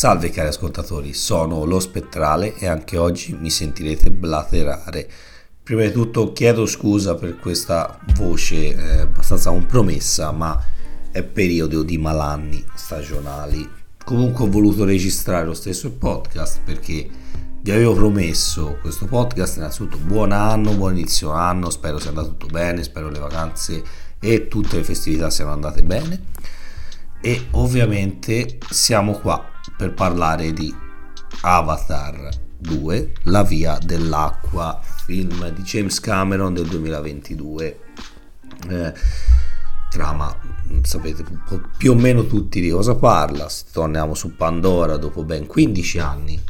Salve cari ascoltatori, sono lo Spettrale e anche oggi mi sentirete blaterare. Prima di tutto chiedo scusa per questa voce eh, abbastanza compromessa, ma è periodo di malanni stagionali. Comunque ho voluto registrare lo stesso podcast perché vi avevo promesso questo podcast. Innanzitutto buon anno, buon inizio anno, spero sia andato tutto bene, spero le vacanze e tutte le festività siano andate bene. E ovviamente siamo qua per parlare di Avatar 2, La via dell'acqua, film di James Cameron del 2022. Eh, trama, sapete più o meno tutti di cosa parla. Torniamo su Pandora dopo ben 15 anni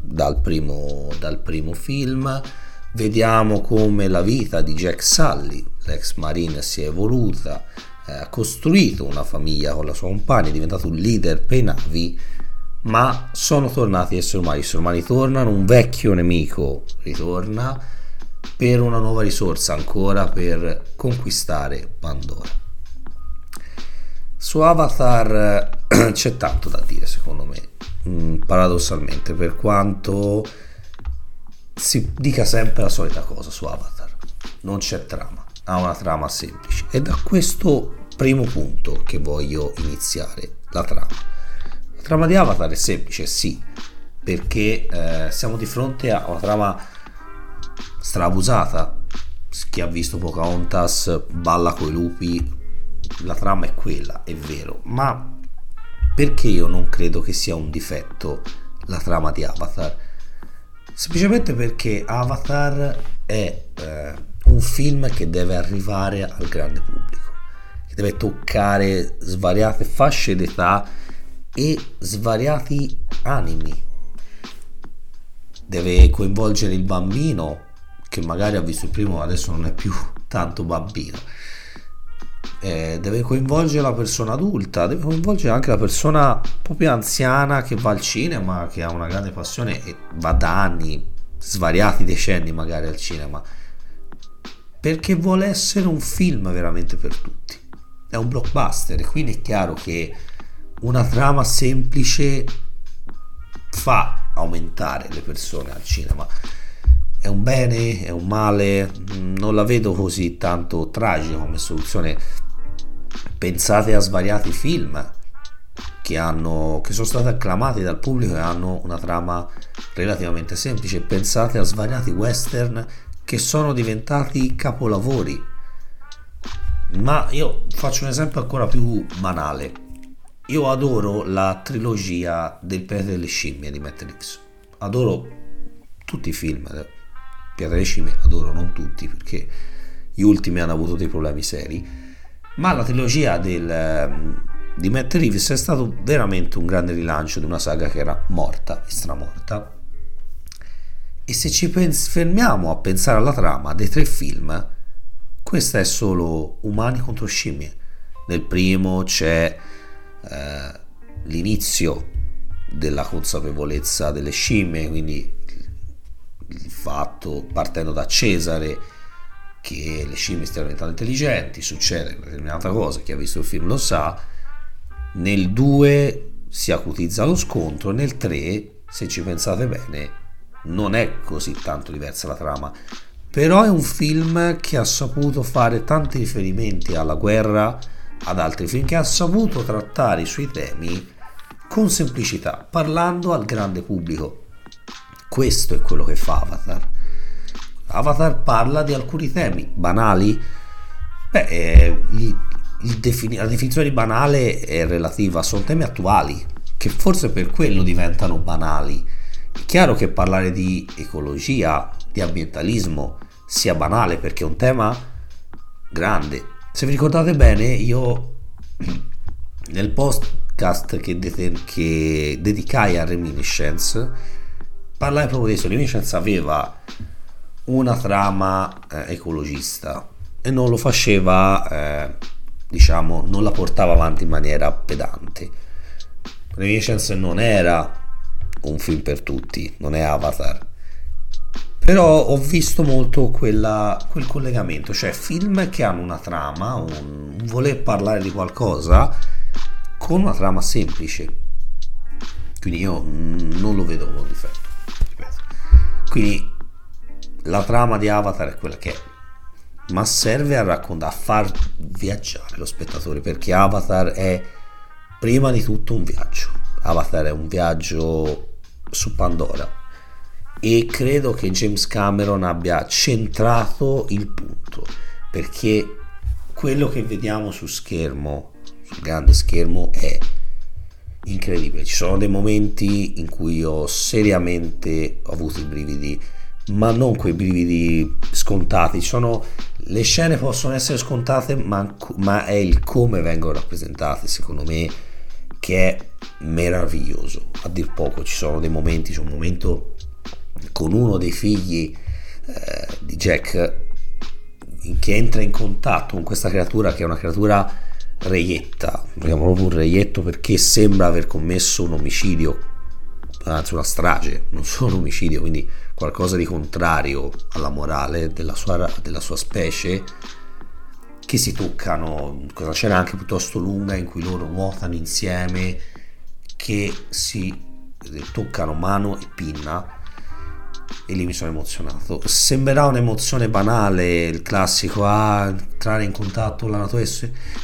dal primo, dal primo film. Vediamo come la vita di Jack Sully, l'ex marine, si è evoluta ha costruito una famiglia con la sua compagna, è diventato un leader per navi, ma sono tornati esseri umani. Esseri umani tornano, un vecchio nemico ritorna per una nuova risorsa ancora per conquistare Pandora. Su Avatar c'è tanto da dire secondo me, mm, paradossalmente, per quanto si dica sempre la solita cosa su Avatar, non c'è trama ha una trama semplice. È da questo primo punto che voglio iniziare la trama. La trama di Avatar è semplice, sì, perché eh, siamo di fronte a una trama strabusata. Chi ha visto Pocahontas balla coi lupi, la trama è quella, è vero, ma perché io non credo che sia un difetto la trama di Avatar? Semplicemente perché Avatar è eh, un film che deve arrivare al grande pubblico, che deve toccare svariate fasce d'età e svariati animi. Deve coinvolgere il bambino che magari ha visto il primo, adesso non è più tanto bambino. Eh, deve coinvolgere la persona adulta, deve coinvolgere anche la persona più anziana che va al cinema, che ha una grande passione e va da anni, svariati decenni magari al cinema perché vuole essere un film veramente per tutti. È un blockbuster, quindi è chiaro che una trama semplice fa aumentare le persone al cinema. È un bene, è un male, non la vedo così tanto tragica come soluzione. Pensate a svariati film che, hanno, che sono stati acclamati dal pubblico e hanno una trama relativamente semplice. Pensate a svariati western che sono diventati capolavori. Ma io faccio un esempio ancora più banale. Io adoro la trilogia del pianeta delle scimmie di Reeves. Adoro tutti i film. Pianeta delle scimmie adoro non tutti perché gli ultimi hanno avuto dei problemi seri. Ma la trilogia del, ehm, di Matt Reeves è stato veramente un grande rilancio di una saga che era morta e stramorta e se ci fermiamo a pensare alla trama dei tre film, questa è solo umani contro scimmie. Nel primo c'è eh, l'inizio della consapevolezza delle scimmie, quindi il fatto partendo da Cesare che le scimmie stiano diventando intelligenti, succede una determinata cosa, chi ha visto il film lo sa. Nel 2 si acutizza lo scontro, nel 3, se ci pensate bene, non è così tanto diversa la trama, però è un film che ha saputo fare tanti riferimenti alla guerra, ad altri film, che ha saputo trattare i suoi temi con semplicità, parlando al grande pubblico. Questo è quello che fa Avatar. Avatar parla di alcuni temi banali. Beh, eh, il, il defini- la definizione di banale è relativa, sono temi attuali, che forse per quello diventano banali chiaro che parlare di ecologia, di ambientalismo sia banale perché è un tema grande. Se vi ricordate bene, io nel podcast che, deten- che dedicai a Reminiscence parlai proprio di questo. Reminiscence aveva una trama eh, ecologista e non lo faceva, eh, diciamo, non la portava avanti in maniera pedante. Reminiscence non era un film per tutti, non è Avatar. Però ho visto molto quella, quel collegamento, cioè film che hanno una trama, un, un voler parlare di qualcosa con una trama semplice. quindi io non lo vedo come un difetto quindi la trama di Avatar è quella che è ma serve a raccontare a far viaggiare lo spettatore perché Avatar è prima di tutto un viaggio Avatar è un viaggio su Pandora e credo che James Cameron abbia centrato il punto perché quello che vediamo su schermo sul grande schermo è incredibile. Ci sono dei momenti in cui ho seriamente avuto i brividi, ma non quei brividi scontati. Sono, le scene possono essere scontate, ma, ma è il come vengono rappresentate, secondo me, che è meraviglioso. A dir poco, ci sono dei momenti, c'è un momento con uno dei figli eh, di Jack che entra in contatto con questa creatura che è una creatura reietta, vogliamo proprio un reietto perché sembra aver commesso un omicidio, anzi una strage, non solo un omicidio, quindi qualcosa di contrario alla morale della sua, della sua specie, che si toccano, questa scena anche piuttosto lunga in cui loro nuotano insieme, che si toccano mano e pinna e lì mi sono emozionato. Sembrerà un'emozione banale, il classico, ah, entrare in contatto con la natura,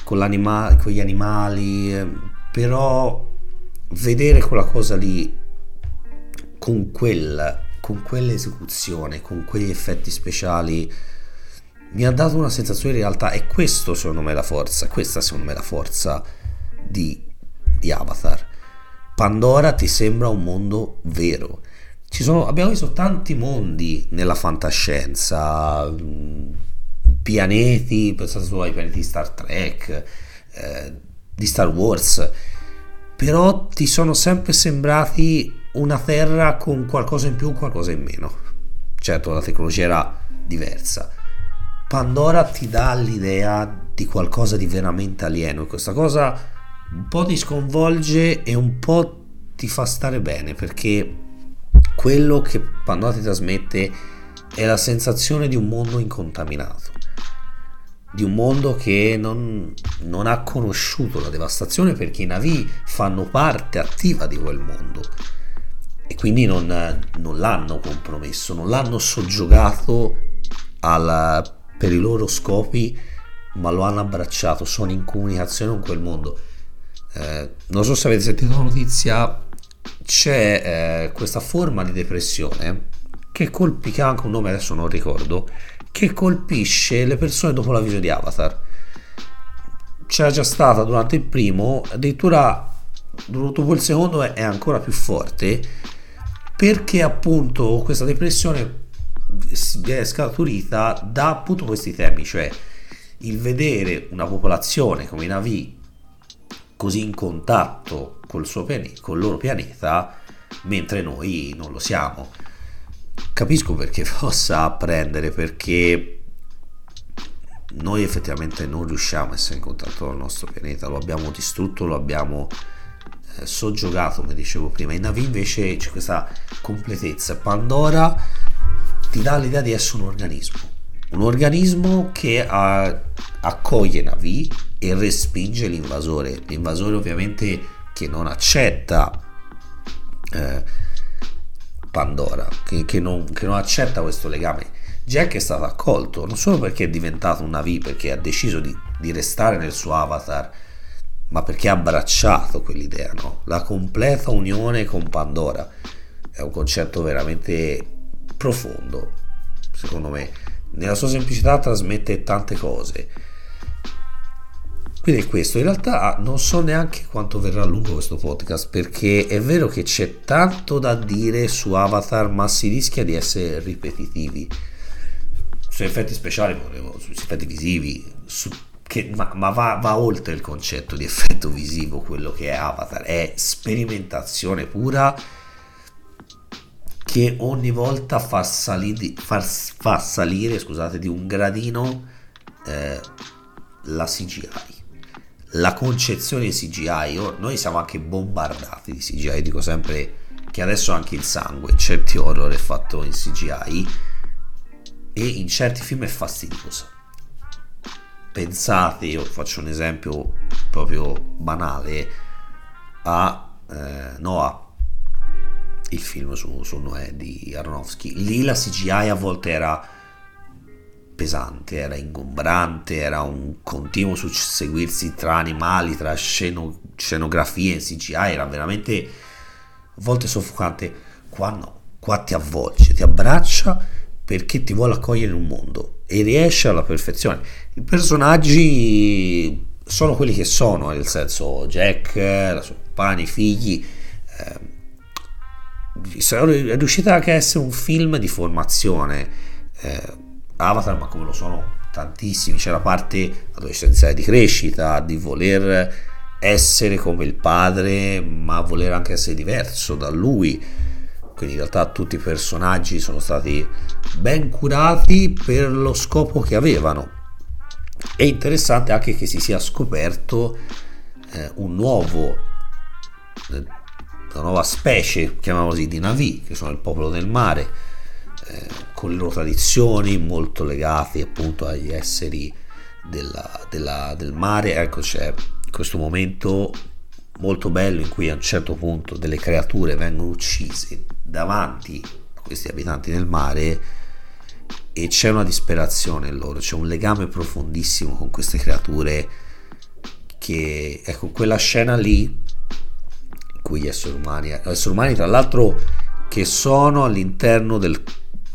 con, con gli animali, eh, però vedere quella cosa lì con, quel, con quell'esecuzione, con quegli effetti speciali, mi ha dato una sensazione di realtà e questo secondo me è la forza, questa secondo me è la forza di, di Avatar. Pandora ti sembra un mondo vero sono, abbiamo visto tanti mondi nella fantascienza, mm, pianeti, pensate solo ai pianeti di Star Trek, eh, di Star Wars, però ti sono sempre sembrati una Terra con qualcosa in più, qualcosa in meno. Certo, la tecnologia era diversa. Pandora ti dà l'idea di qualcosa di veramente alieno e questa cosa un po' ti sconvolge e un po' ti fa stare bene perché quello che Pandora ti trasmette è la sensazione di un mondo incontaminato, di un mondo che non, non ha conosciuto la devastazione perché i Navi fanno parte attiva di quel mondo e quindi non, non l'hanno compromesso, non l'hanno soggiogato alla, per i loro scopi, ma lo hanno abbracciato, sono in comunicazione con quel mondo. Eh, non so se avete sentito la notizia, c'è eh, questa forma di depressione che colpisce, anche un nome adesso non ricordo, che colpisce le persone dopo la visione di Avatar. C'era già stata durante il primo, addirittura dopo il secondo è ancora più forte perché appunto questa depressione è scaturita da appunto questi temi, cioè il vedere una popolazione come i Navi così in contatto col, pianeta, col loro pianeta, mentre noi non lo siamo. Capisco perché possa apprendere, perché noi effettivamente non riusciamo a essere in contatto con il nostro pianeta, lo abbiamo distrutto, lo abbiamo eh, soggiogato, come dicevo prima. In Navi invece c'è questa completezza. Pandora ti dà l'idea di essere un organismo, un organismo che ha, accoglie Navi e respinge l'invasore. L'invasore ovviamente che non accetta eh, Pandora, che, che, non, che, non, accetta questo legame. Jack è stato accolto non solo perché è diventato un Navi, perché ha deciso di, di restare nel suo avatar, ma perché ha abbracciato quell'idea, no? La completa unione con Pandora è un concetto veramente profondo, secondo me. Nella sua semplicità trasmette tante cose. Quindi è questo, in realtà non so neanche quanto verrà lungo questo podcast perché è vero che c'è tanto da dire su Avatar ma si rischia di essere ripetitivi. Su effetti speciali, su effetti visivi, su, che, ma, ma va, va, oltre il concetto di effetto visivo quello che è Avatar, è sperimentazione pura che ogni volta fa salire, fa, fa salire scusate, di un gradino eh, la CGI la concezione di CGI, noi siamo anche bombardati di CGI, dico sempre che adesso anche il sangue, certi horror è fatto in CGI e in certi film è fastidioso. Pensate, io faccio un esempio proprio banale, a eh, Noah, il film su, su Noè di Aronofsky. Lì la CGI a volte era pesante, era ingombrante, era un continuo susseguirsi tra animali, tra sceno, scenografie e CGI, era veramente a volte soffocante. Qua no, qua ti avvolge, ti abbraccia perché ti vuole accogliere in un mondo e riesce alla perfezione. I personaggi sono quelli che sono, nel senso Jack, la sua compagna, i figli. Eh, è riuscita anche a essere un film di formazione. Eh, Avatar, ma come lo sono tantissimi, c'è la parte adolescenziale di crescita, di voler essere come il padre, ma voler anche essere diverso da lui. Quindi in realtà tutti i personaggi sono stati ben curati per lo scopo che avevano. È interessante anche che si sia scoperto eh, un nuovo, eh, una nuova specie, chiamiamolo così, di Navi, che sono il popolo del mare, eh, con le loro tradizioni molto legate appunto agli esseri della, della, del mare. Ecco c'è questo momento molto bello in cui a un certo punto delle creature vengono uccise davanti a questi abitanti del mare e c'è una disperazione in loro, c'è un legame profondissimo con queste creature che ecco quella scena lì gli esseri umani, esseri umani tra l'altro che sono all'interno del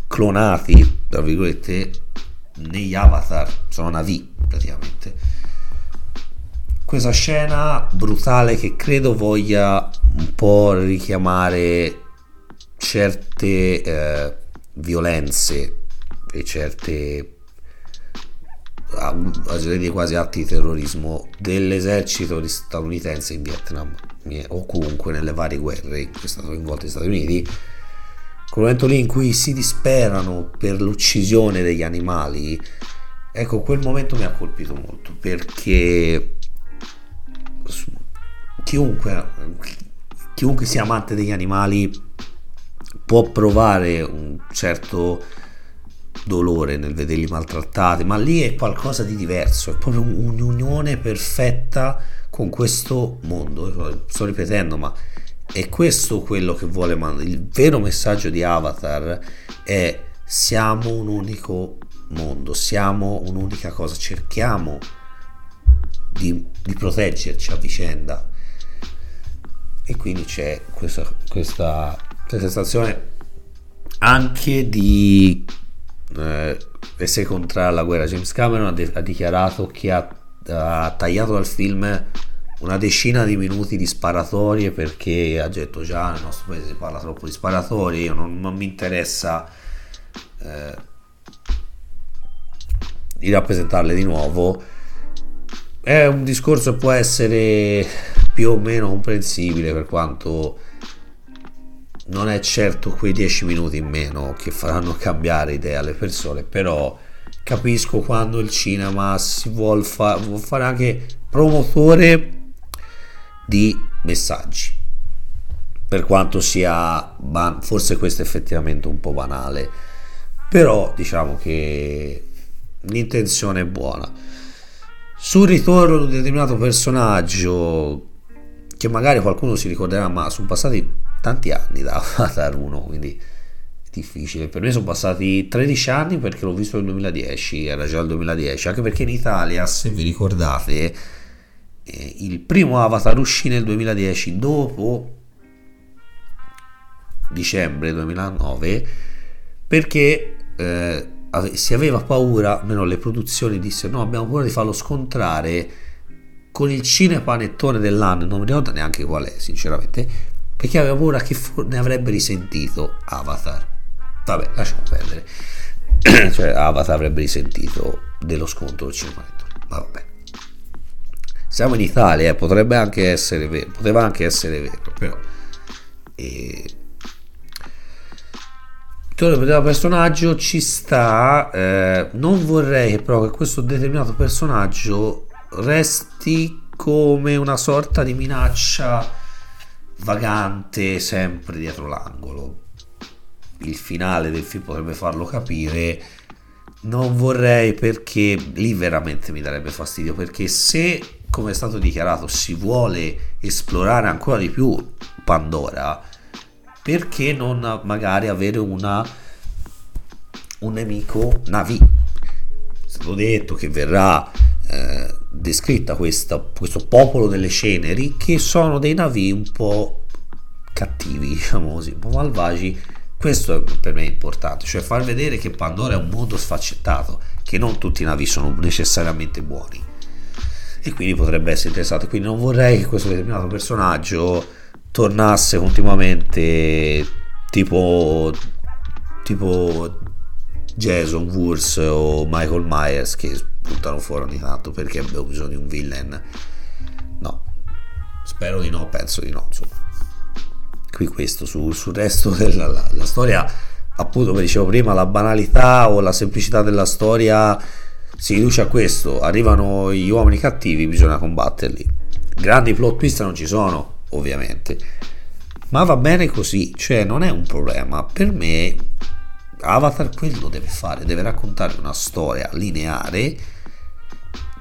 clonati, tra virgolette, negli avatar, sono navi praticamente. Questa scena brutale che credo voglia un po' richiamare certe eh, violenze e certe quasi atti di terrorismo dell'esercito statunitense in Vietnam o comunque nelle varie guerre in cui è stato coinvolto gli Stati Uniti quel momento lì in cui si disperano per l'uccisione degli animali ecco quel momento mi ha colpito molto perché chiunque chiunque sia amante degli animali può provare un certo dolore nel vederli maltrattati, ma lì è qualcosa di diverso, è proprio un'unione perfetta con questo mondo. Sto ripetendo, ma è questo quello che vuole mandare. Il vero messaggio di Avatar è siamo un unico mondo, siamo un'unica cosa, cerchiamo di, di proteggerci a vicenda. E quindi c'è questa, questa, questa sensazione anche di eh, essere contrario alla guerra. James Cameron ha, de- ha dichiarato che ha, ha, tagliato dal film una decina di minuti di sparatorie perché ha detto già nel nostro paese si parla troppo di sparatorie, non, non mi interessa eh, di rappresentarle di nuovo. È un discorso che può essere più o meno comprensibile per quanto non è certo quei 10 minuti in meno che faranno cambiare idea alle persone, però capisco quando il cinema si vuole, fa- vuol fare anche promotore di messaggi. Per quanto sia ban- forse questo è effettivamente un po' banale, però diciamo che l'intenzione è buona. Sul ritorno di un determinato personaggio che magari qualcuno si ricorderà, ma sono passati tanti anni da Avatar 1, quindi è difficile. Per me sono passati 13 anni perché l'ho visto nel 2010, era già il 2010, anche perché in Italia, se vi ricordate, eh, il primo Avatar uscì nel 2010 dopo dicembre 2009 perché eh, si aveva paura, almeno le produzioni dissero no abbiamo paura di farlo scontrare con il cinepanettone dell'anno, non mi ricordo neanche qual è sinceramente, perché aveva paura che ne avrebbe risentito Avatar. Vabbè, lasciamo perdere. cioè, Avatar avrebbe risentito dello scontro del cinematografo. Ma vabbè. Siamo in Italia, eh, potrebbe anche essere vero, poteva anche essere vero, però... E... Torno al personaggio ci sta, eh, non vorrei però che questo determinato personaggio resti come una sorta di minaccia vagante sempre dietro l'angolo. Il finale del film potrebbe farlo capire. Non vorrei perché lì veramente mi darebbe fastidio perché se come è stato dichiarato si vuole esplorare ancora di più Pandora perché non magari avere una, un nemico Navi? È stato detto che verrà eh, descritta questa, questo popolo delle ceneri che sono dei Navi un po' cattivi, diciamo così, un po' malvagi. Questo è per me importante, cioè far vedere che Pandora è un mondo sfaccettato, che non tutti i Navi sono necessariamente buoni. E quindi potrebbe essere interessante. Quindi non vorrei che questo determinato personaggio tornasse continuamente tipo tipo Jason Wurz o Michael Myers che buttano fuori ogni tanto perché abbiamo bisogno di un villain no spero di no penso di no insomma qui questo sul, sul resto della la, la storia appunto come dicevo prima la banalità o la semplicità della storia si riduce a questo arrivano gli uomini cattivi bisogna combatterli grandi plot twist non ci sono ovviamente. Ma va bene così, cioè non è un problema. Per me Avatar quello deve fare, deve raccontare una storia lineare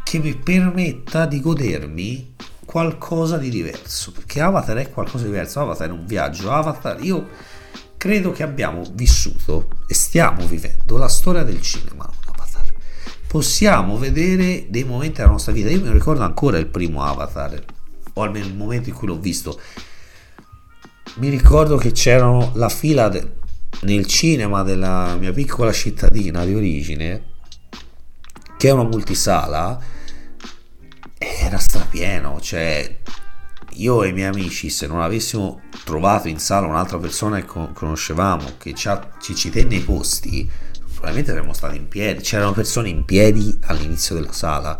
che mi permetta di godermi qualcosa di diverso, perché Avatar è qualcosa di diverso, Avatar è un viaggio, Avatar io credo che abbiamo vissuto e stiamo vivendo la storia del cinema Avatar. Possiamo vedere dei momenti della nostra vita, io mi ricordo ancora il primo Avatar, o almeno il momento in cui l'ho visto, mi ricordo che c'erano la fila de- nel cinema della mia piccola cittadina di origine, che è una multisala, era strapieno, cioè io e i miei amici se non avessimo trovato in sala un'altra persona che conoscevamo che ci, ci, ci tenne i posti probabilmente saremmo stati in piedi c'erano persone in piedi all'inizio della sala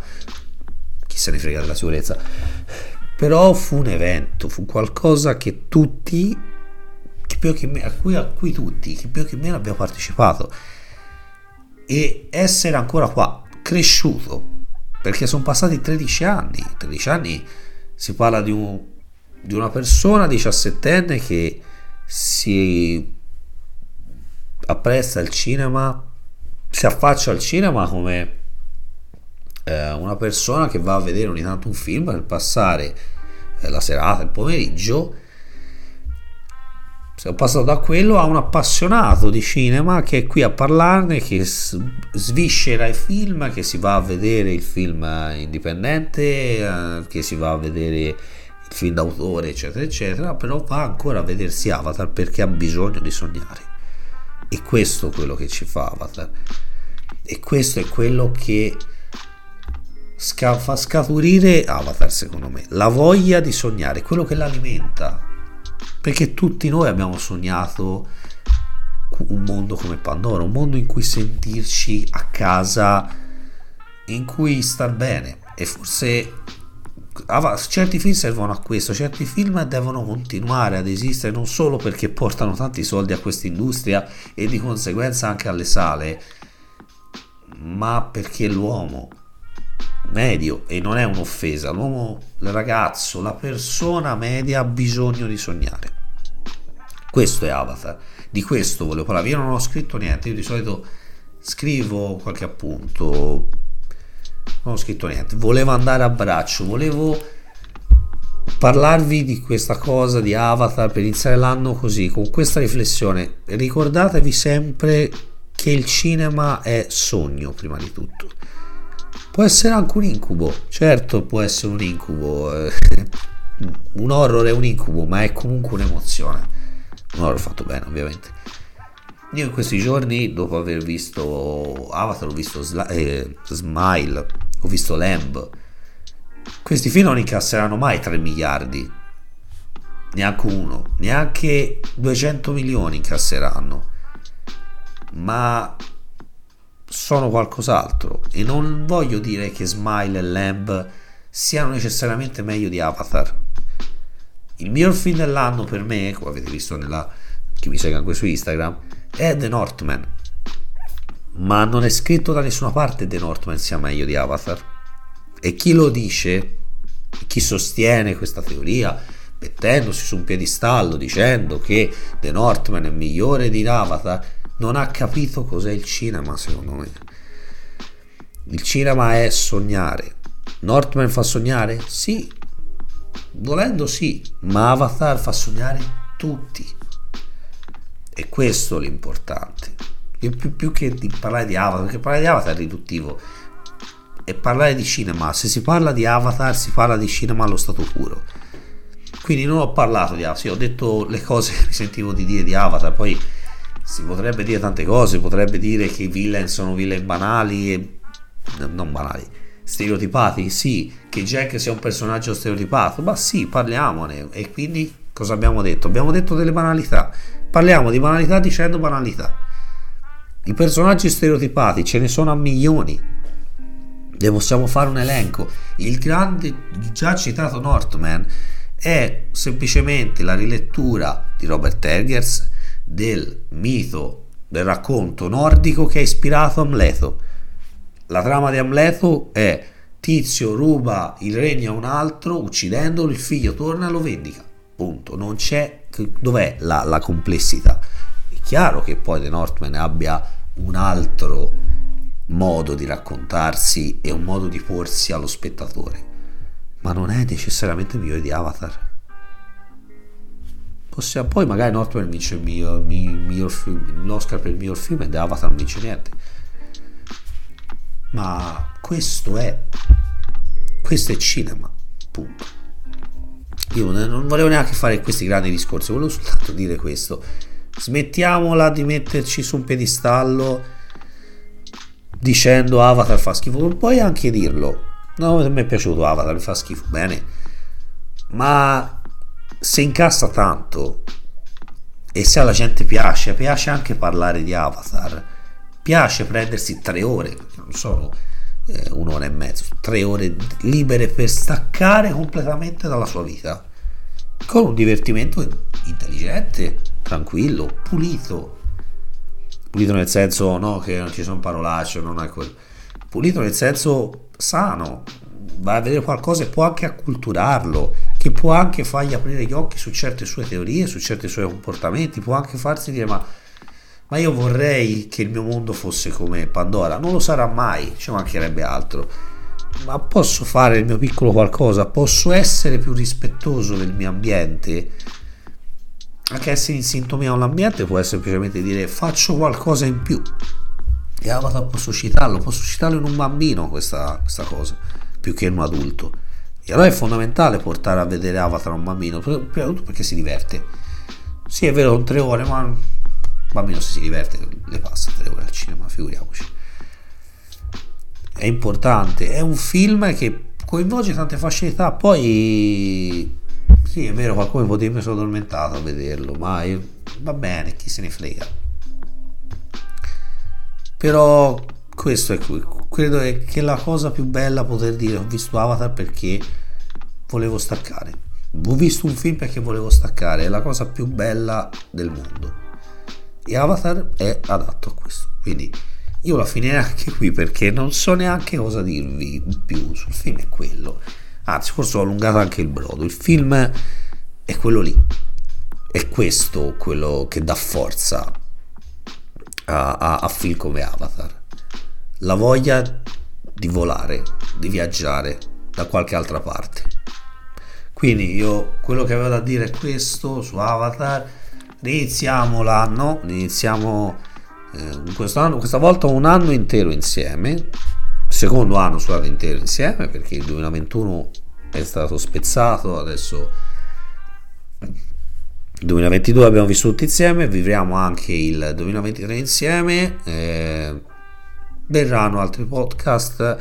chi se ne frega della sicurezza però fu un evento, fu qualcosa che tutti, che più che me, a, cui, a cui tutti, che più che meno abbiamo partecipato. E essere ancora qua, cresciuto, perché sono passati 13 anni, 13 anni si parla di, un, di una persona 17enne che si appresta al cinema, si affaccia al cinema come eh, una persona che va a vedere ogni tanto un film per passare eh, la serata, il pomeriggio, sono passato da quello a un appassionato di cinema che è qui a parlarne, che sviscera i film, che si va a vedere il film indipendente, eh, che si va a vedere il film d'autore, eccetera, eccetera, però va ancora a vedersi Avatar perché ha bisogno di sognare. E questo è quello che ci fa Avatar. E questo è quello che fa scaturire Avatar secondo me, la voglia di sognare, quello che l'alimenta. Perché tutti noi abbiamo sognato un mondo come Pandora, un mondo in cui sentirci a casa, in cui star bene. E forse certi film servono a questo, certi film devono continuare ad esistere non solo perché portano tanti soldi a questa industria e di conseguenza anche alle sale, ma perché l'uomo medio e non è un'offesa, l'uomo, il ragazzo, la persona media ha bisogno di sognare. Questo è Avatar, di questo volevo parlare. Io non ho scritto niente, io di solito scrivo qualche appunto, non ho scritto niente, volevo andare a braccio, volevo parlarvi di questa cosa di Avatar per iniziare l'anno così, con questa riflessione. Ricordatevi sempre che il cinema è sogno prima di tutto Può essere anche un incubo, certo può essere un incubo. Eh, un horror è un incubo, ma è comunque un'emozione. Un horror fatto bene, ovviamente. Io in questi giorni, dopo aver visto Avatar, ho visto Sla- eh, Smile, ho visto Lamb. Questi film non incasseranno mai 3 miliardi, neanche uno, neanche 200 milioni incasseranno. Ma sono qualcos'altro e non voglio dire che Smile e Lamb siano necessariamente meglio di Avatar. Il miglior film dell'anno per me, come avete visto nella chi mi segue anche su Instagram, è The Northman. Ma non è scritto da nessuna parte The Northman sia meglio di Avatar. E chi lo dice, chi sostiene questa teoria, mettendosi su un piedistallo dicendo che The Northman è migliore di Avatar, non ha capito cos'è il cinema, secondo me. Il cinema è sognare. Northman fa sognare? Sì. Volendo sì, ma Avatar fa sognare tutti. è questo l'importante. Più, più, più, che di parlare di Avatar, perché parlare di Avatar è riduttivo. E parlare di cinema, se si parla di Avatar, si parla di cinema allo stato puro. Quindi non ho parlato di Avatar, sì, ho detto le cose che mi sentivo di dire di Avatar, poi si potrebbe dire tante cose, potrebbe dire che i villain sono villain banali e non banali, stereotipati, sì, che Jack sia un personaggio stereotipato, ma sì, parliamone. E quindi cosa abbiamo detto? Abbiamo detto delle banalità. Parliamo di banalità dicendo banalità. I personaggi stereotipati ce ne sono a milioni. Ne possiamo fare un elenco. Il grande, già citato Northman, è semplicemente la rilettura di Robert Eggers del mito, del racconto nordico che ha ispirato Amleto. La trama di Amleto è Tizio ruba il regno a un altro, uccidendolo, il figlio torna e lo vendica. Punto. Non c'è. Dov'è la, la complessità? È chiaro che poi The Northman abbia un altro modo di raccontarsi e un modo di porsi allo spettatore, ma non è necessariamente migliore di Avatar. Possiamo, poi magari Northman vince il miglior, miglior film, l'Oscar per il miglior film e The Avatar non vince niente. Ma questo è questo è cinema, punto. Io non volevo neanche fare questi grandi discorsi, volevo soltanto dire questo. Smettiamola di metterci su un piedistallo dicendo Avatar fa schifo, puoi anche dirlo. No, a me è piaciuto Avatar, mi fa schifo, bene. Ma se incassa tanto e se alla gente piace, piace anche parlare di Avatar, piace prendersi tre ore, non sono eh, un'ora e mezzo, tre ore libere per staccare completamente dalla sua vita, con un divertimento intelligente, tranquillo, pulito. Pulito nel senso no che non ci sono parolacce, non è quello. Pulito nel senso sano, va a vedere qualcosa e può anche acculturarlo, che può anche fargli aprire gli occhi su certe sue teorie, su certi suoi comportamenti, può anche farsi dire ma ma io vorrei che il mio mondo fosse come Pandora, non lo sarà mai, ci mancherebbe altro, ma posso fare il mio piccolo qualcosa, posso essere più rispettoso del mio ambiente, anche essere in sintonia con l'ambiente può semplicemente dire faccio qualcosa in più. E Avatar posso citarlo, posso citarlo in un bambino questa, questa cosa, più che in un adulto. E allora è fondamentale portare a vedere Avatar un bambino, prima di tutto perché si diverte. Sì, è vero, tre ore, ma bambino se si diverte le passa tre ore al cinema, figuriamoci. È importante, è un film che coinvolge tante fasce d'età, poi sì è vero qualcuno potrebbe mi sono addormentato a vederlo, ma io, va bene, chi se ne frega. Però questo è credo che la cosa più bella poter dire ho visto Avatar perché volevo staccare. Ho visto un film perché volevo staccare, è la cosa più bella del mondo e Avatar è adatto a questo. Quindi io la finirei anche qui perché non so neanche cosa dirvi più sul film, è quello. Anzi, forse ho allungato anche il brodo. Il film è quello lì. È questo quello che dà forza a, a, a film come Avatar. La voglia di volare, di viaggiare da qualche altra parte. Quindi io quello che avevo da dire è questo su Avatar Iniziamo l'anno, iniziamo eh, quest'anno, questa volta un anno intero insieme, secondo anno scusate intero insieme perché il 2021 è stato spezzato, adesso il 2022 abbiamo vissuto insieme, vivremo anche il 2023 insieme, eh, verranno altri podcast,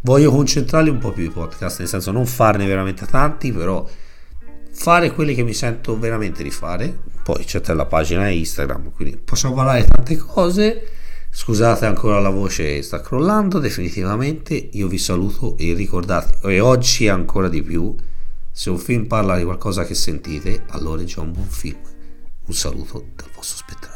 voglio concentrarli un po' più i podcast, nel senso non farne veramente tanti, però fare quelli che mi sento veramente di fare. Poi c'è la pagina Instagram, quindi possiamo parlare di tante cose. Scusate ancora la voce sta crollando definitivamente. Io vi saluto e ricordate, e oggi ancora di più, se un film parla di qualcosa che sentite, allora è già un buon film. Un saluto dal vostro spettacolo.